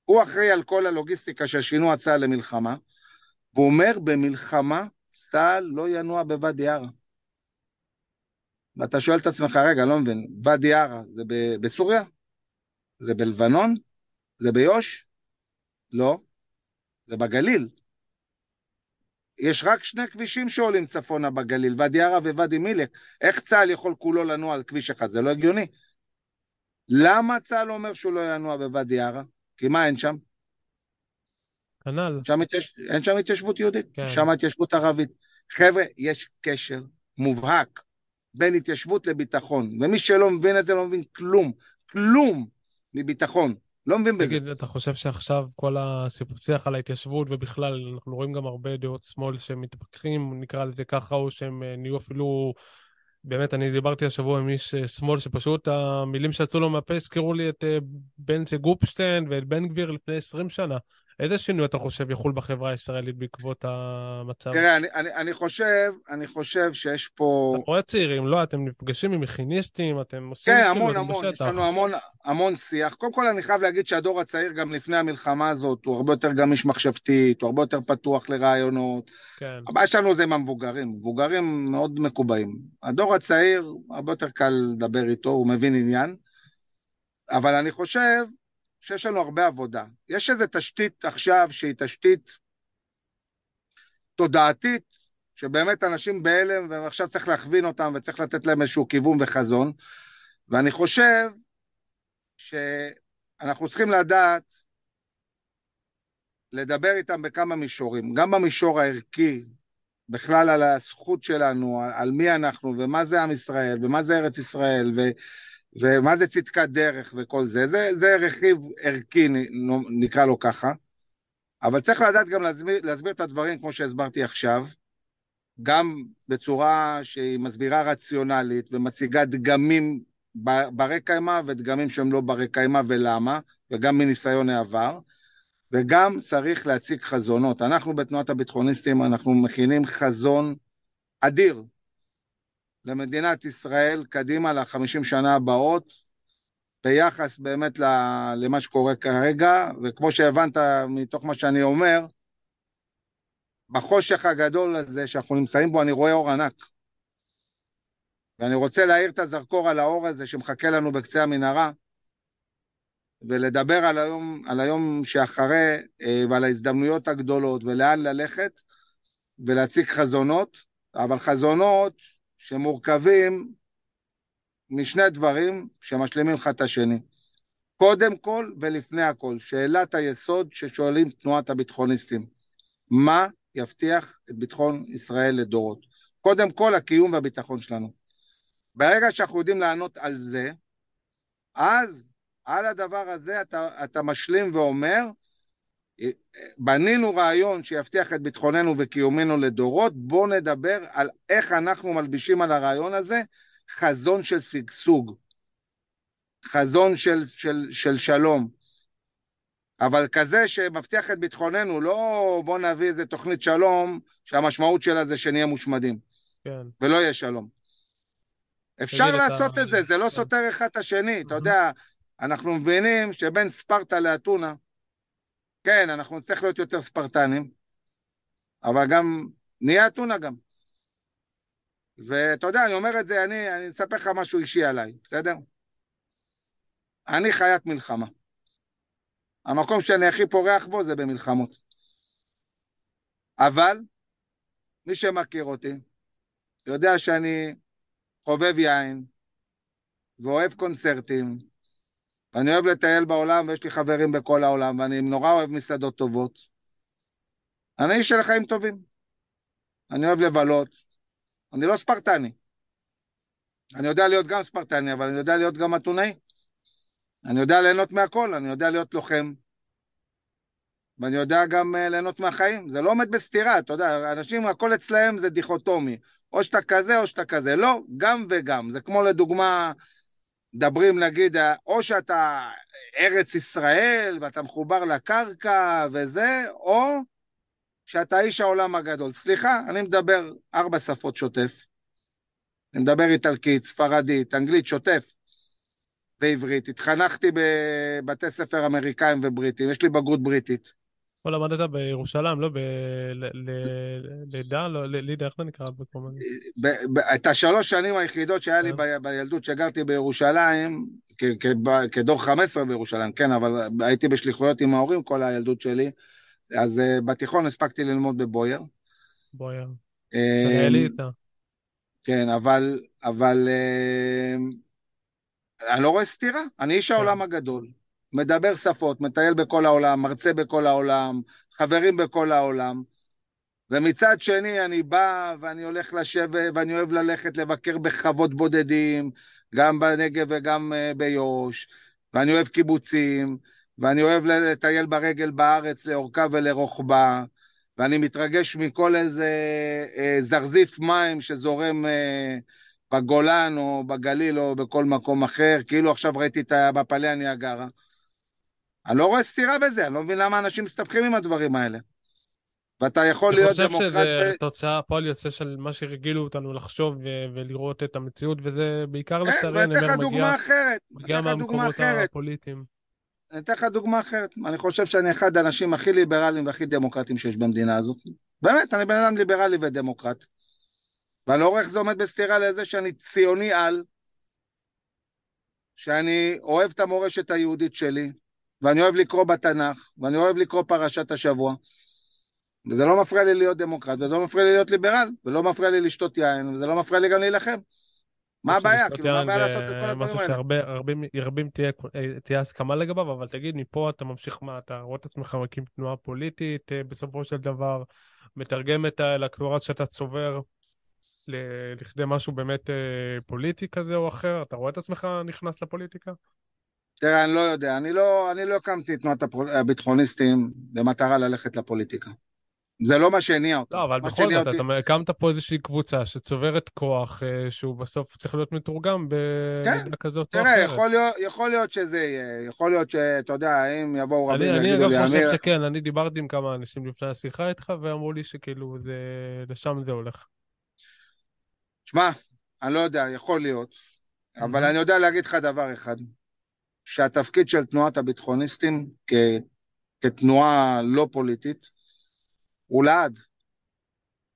הוא אחראי על כל הלוגיסטיקה של שינוע צה"ל למלחמה, והוא אומר, במלחמה צה"ל לא ינוע בוואדי ערה. ואתה שואל את עצמך, רגע, לא מבין, ואדי ערה זה ב- בסוריה? זה בלבנון? זה ביו"ש? לא, זה בגליל. יש רק שני כבישים שעולים צפונה בגליל, ואדי ערה וואדי מילק. איך צה"ל יכול כולו לנוע על כביש אחד? זה לא הגיוני. למה צה"ל אומר שהוא לא ינוע בוואדי ערה? כי מה אין שם? כנ"ל. התייש... אין שם התיישבות יהודית, כן. שם התיישבות ערבית. חבר'ה, יש קשר מובהק בין התיישבות לביטחון, ומי שלא מבין את זה לא מבין כלום, כלום מביטחון. לא מבין בזה. תגיד, אתה חושב שעכשיו כל השיח על ההתיישבות ובכלל, אנחנו רואים גם הרבה דעות שמאל שמתפכחים, נקרא לזה ככה, או שהם אה, נהיו אפילו... באמת, אני דיברתי השבוע עם איש אה, שמאל שפשוט המילים שיצאו לו מהפה הזכירו לי את אה, בנצי גופשטיין ואת בן גביר לפני 20 שנה. איזה שינוי אתה חושב יחול בחברה הישראלית בעקבות המצב? תראה, אני, אני, אני חושב, אני חושב שיש פה... אתה רואה צעירים, לא? אתם נפגשים עם מכיניסטים, אתם עושים כן, כאילו, המון, המון, יש בשטח. לנו המון, המון שיח. קודם כל, אני חייב להגיד שהדור הצעיר, גם לפני המלחמה הזאת, הוא הרבה יותר גמיש מחשבתית, הוא הרבה יותר פתוח לרעיונות. כן, הבעיה שלנו זה עם המבוגרים, מבוגרים מאוד מקובעים. הדור הצעיר, הרבה יותר קל לדבר איתו, הוא מבין עניין, אבל אני חושב שיש לנו הרבה עבודה. יש איזו תשתית עכשיו שהיא תשתית תודעתית, שבאמת אנשים בהלם, ועכשיו צריך להכווין אותם וצריך לתת להם איזשהו כיוון וחזון, ואני חושב שאנחנו צריכים לדעת לדבר איתם בכמה מישורים, גם במישור הערכי, בכלל על הזכות שלנו, על מי אנחנו ומה זה עם ישראל ומה זה ארץ ישראל ו, ומה זה צדקת דרך וכל זה. זה, זה רכיב ערכי, נקרא לו ככה. אבל צריך לדעת גם להסביר, להסביר את הדברים כמו שהסברתי עכשיו, גם בצורה שהיא מסבירה רציונלית ומציגה דגמים ברי קיימא ודגמים שהם לא ברי קיימא ולמה, וגם מניסיון העבר. וגם צריך להציג חזונות. אנחנו בתנועת הביטחוניסטים, אנחנו מכינים חזון אדיר למדינת ישראל קדימה לחמישים שנה הבאות, ביחס באמת למה שקורה כרגע, וכמו שהבנת מתוך מה שאני אומר, בחושך הגדול הזה שאנחנו נמצאים בו, אני רואה אור ענק. ואני רוצה להאיר את הזרקור על האור הזה שמחכה לנו בקצה המנהרה, ולדבר על היום, על היום שאחרי אה, ועל ההזדמנויות הגדולות ולאן ללכת ולהציג חזונות, אבל חזונות שמורכבים משני דברים שמשלימים אחד את השני. קודם כל ולפני הכל, שאלת היסוד ששואלים תנועת הביטחוניסטים, מה יבטיח את ביטחון ישראל לדורות? קודם כל הקיום והביטחון שלנו. ברגע שאנחנו יודעים לענות על זה, אז על הדבר הזה אתה, אתה משלים ואומר, בנינו רעיון שיבטיח את ביטחוננו וקיומנו לדורות, בואו נדבר על איך אנחנו מלבישים על הרעיון הזה חזון של שגשוג, חזון של, של, של שלום. אבל כזה שמבטיח את ביטחוננו, לא בוא נביא איזה תוכנית שלום שהמשמעות שלה זה שנהיה מושמדים. כן. ולא יהיה שלום. אפשר לעשות את זה, זה לא. סותר אחד את השני, אתה יודע, אנחנו מבינים שבין ספרטה לאתונה, כן, אנחנו נצטרך להיות יותר ספרטנים, אבל גם נהיה אתונה גם. ואתה יודע, אני אומר את זה, אני, אני אספר לך משהו אישי עליי, בסדר? אני חיית מלחמה. המקום שאני הכי פורח בו זה במלחמות. אבל מי שמכיר אותי יודע שאני חובב יין ואוהב קונצרטים ואני אוהב לטייל בעולם, ויש לי חברים בכל העולם, ואני נורא אוהב מסעדות טובות. אני איש של חיים טובים. אני אוהב לבלות. אני לא ספרטני. אני יודע להיות גם ספרטני, אבל אני יודע להיות גם אתונאי. אני יודע ליהנות מהכל, אני יודע להיות לוחם. ואני יודע גם uh, ליהנות מהחיים. זה לא עומד בסתירה, אתה יודע, אנשים, הכל אצלהם זה דיכוטומי. או שאתה כזה או שאתה כזה. לא, גם וגם. זה כמו לדוגמה... מדברים נגיד, או שאתה ארץ ישראל ואתה מחובר לקרקע וזה, או שאתה איש העולם הגדול. סליחה, אני מדבר ארבע שפות שוטף. אני מדבר איטלקית, ספרדית, אנגלית, שוטף, ועברית. התחנכתי בבתי ספר אמריקאים ובריטים, יש לי בגרות בריטית. פה למדת בירושלים, לא בלידה? לא, לידה, איך זה נקרא? את השלוש שנים היחידות שהיה לי כן. בילדות שגרתי בירושלים, כדור 15 בירושלים, כן, אבל הייתי בשליחויות עם ההורים כל הילדות שלי, אז אה, בתיכון הספקתי ללמוד בבויר. בויר. איתה. כן, אבל, אבל אה, אני לא רואה סתירה, אני איש העולם כן. הגדול. מדבר שפות, מטייל בכל העולם, מרצה בכל העולם, חברים בכל העולם. ומצד שני אני בא ואני הולך לשבת ואני אוהב ללכת לבקר בחוות בודדים, גם בנגב וגם uh, ביו"ש, ואני אוהב קיבוצים, ואני אוהב לטייל ברגל בארץ לאורכה ולרוחבה, ואני מתרגש מכל איזה uh, זרזיף מים שזורם uh, בגולן או בגליל או בכל מקום אחר, כאילו עכשיו ראיתי את בפלא הניאגרה. אני לא רואה סתירה בזה, אני לא מבין למה אנשים מסתבכים עם הדברים האלה. ואתה יכול להיות דמוקרט... אני חושב שזה תוצאה, פועל יוצא של מה שהרגילו אותנו לחשוב ולראות את המציאות, וזה בעיקר כן, לצערי, אני אומר, מגיע, מגיע מהמקומות הפוליטיים. אני אתן לך דוגמה אחרת. אני חושב שאני אחד האנשים הכי ליברליים והכי דמוקרטיים שיש במדינה הזאת. באמת, אני בן אדם ליברלי ודמוקרט. ואני לא רואה איך זה עומד בסתירה לזה שאני ציוני על, שאני אוהב את המורשת היהודית שלי, ואני אוהב לקרוא בתנ"ך, ואני אוהב לקרוא פרשת השבוע. וזה לא מפריע לי להיות דמוקרט, וזה לא מפריע לי להיות ליברל, ולא מפריע לי לשתות יין, וזה לא מפריע לי גם להילחם. מה הבעיה? כאילו, מה הבעיה לעשות את כל הדברים משהו האלה? שהרבה רבים, רבים תהיה, הסכמה לגביו, אבל תגיד, מפה אתה ממשיך מה, אתה רואה את עצמך מקים תנועה פוליטית, אה, בסופו של דבר, מתרגם את האלקטורט שאתה צובר לכדי משהו באמת אה, פוליטי כזה או אחר? אתה רואה את עצמך נכנס לפוליטיקה? תראה, אני לא יודע, אני לא, אני לא הקמתי את תנועת הביטחוניסטים במטרה ללכת לפוליטיקה. זה לא מה שהניע אותם. לא, אבל בכל זאת, אותי- אתה הקמת פה איזושהי קבוצה שצוברת כוח אה, שהוא בסוף צריך להיות מתורגם במידה כזאת או כן, תראה, אחרת. יכול להיות, יכול להיות שזה יהיה, יכול להיות שאתה יודע, אם יבואו רבים אני, אני ויגידו אגב לי, חושב אמיר, שכן, אני דיברתי עם כמה אנשים לפני השיחה איתך, ואמרו לי שכאילו זה, לשם זה הולך. שמע, אני לא יודע, יכול להיות, אבל. אני יודע להגיד לך דבר אחד, שהתפקיד של תנועת הביטחוניסטים כ, כתנועה לא פוליטית הוא לעד.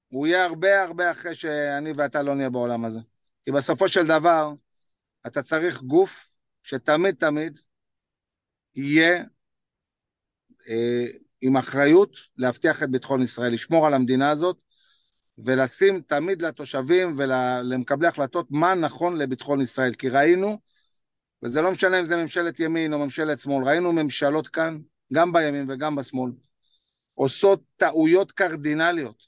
הוא יהיה הרבה הרבה אחרי שאני ואתה לא נהיה בעולם הזה. כי בסופו של דבר, אתה צריך גוף שתמיד תמיד יהיה אה, עם אחריות להבטיח את ביטחון ישראל, לשמור על המדינה הזאת ולשים תמיד לתושבים ולמקבלי החלטות מה נכון לביטחון ישראל. כי ראינו, וזה לא משנה אם זה ממשלת ימין או ממשלת שמאל, ראינו ממשלות כאן, גם בימין וגם בשמאל, עושות טעויות קרדינליות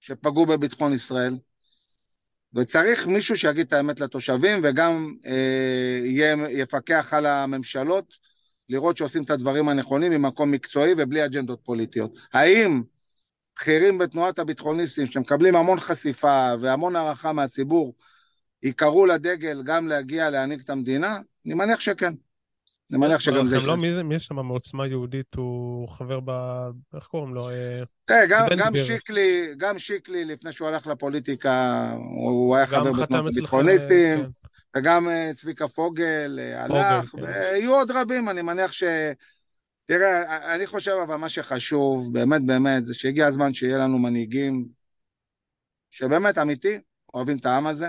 שפגעו בביטחון ישראל, וצריך מישהו שיגיד את האמת לתושבים וגם אה, יהיה, יפקח על הממשלות, לראות שעושים את הדברים הנכונים ממקום מקצועי ובלי אג'נדות פוליטיות. האם בכירים בתנועת הביטחוניסטים שמקבלים המון חשיפה והמון הערכה מהציבור, ייקראו לדגל גם להגיע להנהיג את המדינה? אני מניח שכן. אני מניח שגם זה לא, יקרה. מי, שם מעוצמה יהודית, הוא חבר ב... איך קוראים לו? אה, תראה, גם, גם. שיקלי, גם שיקלי, לפני שהוא הלך לפוליטיקה, הוא היה חבר בתנועת הביטחוניסטים, כן. וגם אה, צביקה פוגל אה, הלך, כן. ויהיו עוד רבים, אני מניח ש... תראה, אני חושב אבל מה שחשוב, באמת באמת, זה שהגיע הזמן שיהיה לנו מנהיגים שבאמת אמיתי, אוהבים את העם הזה,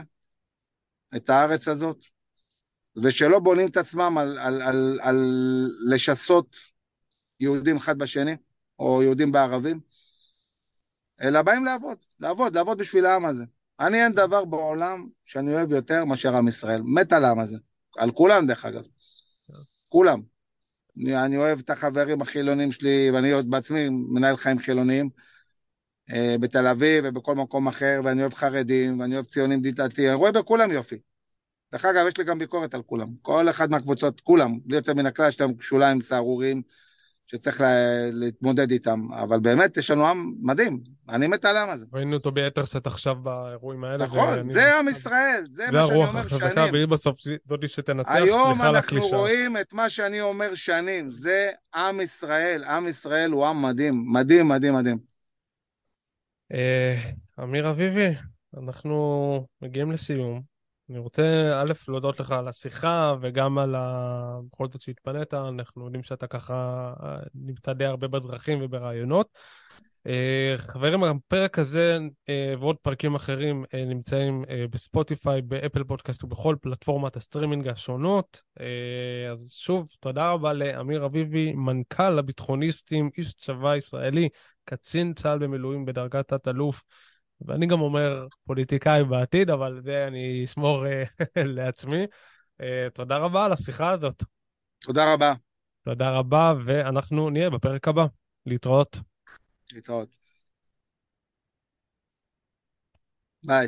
את הארץ הזאת, ושלא בונים את עצמם על, על, על, על לשסות יהודים אחד בשני, או יהודים בערבים, אלא באים לעבוד, לעבוד, לעבוד בשביל העם הזה. אני אין דבר בעולם שאני אוהב יותר מאשר עם ישראל, מת על העם הזה, על כולם דרך אגב, כולם. אני, אני אוהב את החברים החילונים שלי, ואני עוד בעצמי מנהל חיים חילוניים בתל אביב ובכל מקום אחר, ואני אוהב חרדים, ואני אוהב ציונים דתיים, אני רואה בכולם יופי. דרך אגב, יש לי גם ביקורת על כולם. כל אחד מהקבוצות, כולם, בלי יותר מן הכלל, יש להם שוליים סהרוריים שצריך לה, להתמודד איתם. אבל באמת, יש לנו עם מדהים. אני מת על העם הזה. ראינו אותו ביתר שאת עכשיו באירועים האלה. נכון, זה עם ישראל, זה זה מה שאני הרוח אומר החזקה, שנים. והיא בסוף זאתי שתנצח, היום סליחה על אנחנו הקלישאה. רואים את מה שאני אומר שנים, זה עם ישראל. עם ישראל הוא עם מדהים, מדהים, מדהים, מדהים. אה, אמיר אביבי, אנחנו מגיעים לסיום. אני רוצה, א', להודות לך על השיחה וגם על. בכל זאת שהתפנית, אנחנו יודעים שאתה ככה אה, נמצא די הרבה בדרכים וברעיונות. אה, חברים, הפרק הזה ועוד פרקים אחרים נמצאים בספוטיפיי, באפל פודקאסט ובכל פלטפורמת הסטרימינג השונות. אז שוב, תודה רבה לאמיר אביבי, מנכ"ל הביטחוניסטים, איש צבא ישראלי, קצין צה"ל במילואים בדרגת תת-אלוף, ואני גם אומר פוליטיקאי בעתיד, אבל זה אני אשמור אה, לעצמי. אה, תודה רבה על השיחה הזאת. תודה רבה. תודה רבה, ואנחנו נהיה בפרק הבא. להתראות. להתראות. ביי.